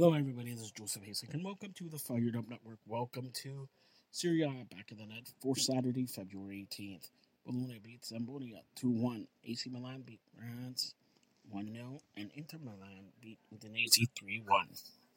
Hello, everybody. This is Joseph Hasek, and welcome to the Fired Up Network. Welcome to Serie A back in the net for Saturday, February 18th. Bologna beats Sampdoria 2 1. AC Milan beat France 1 0, and Inter Milan beat Udinese 3 1.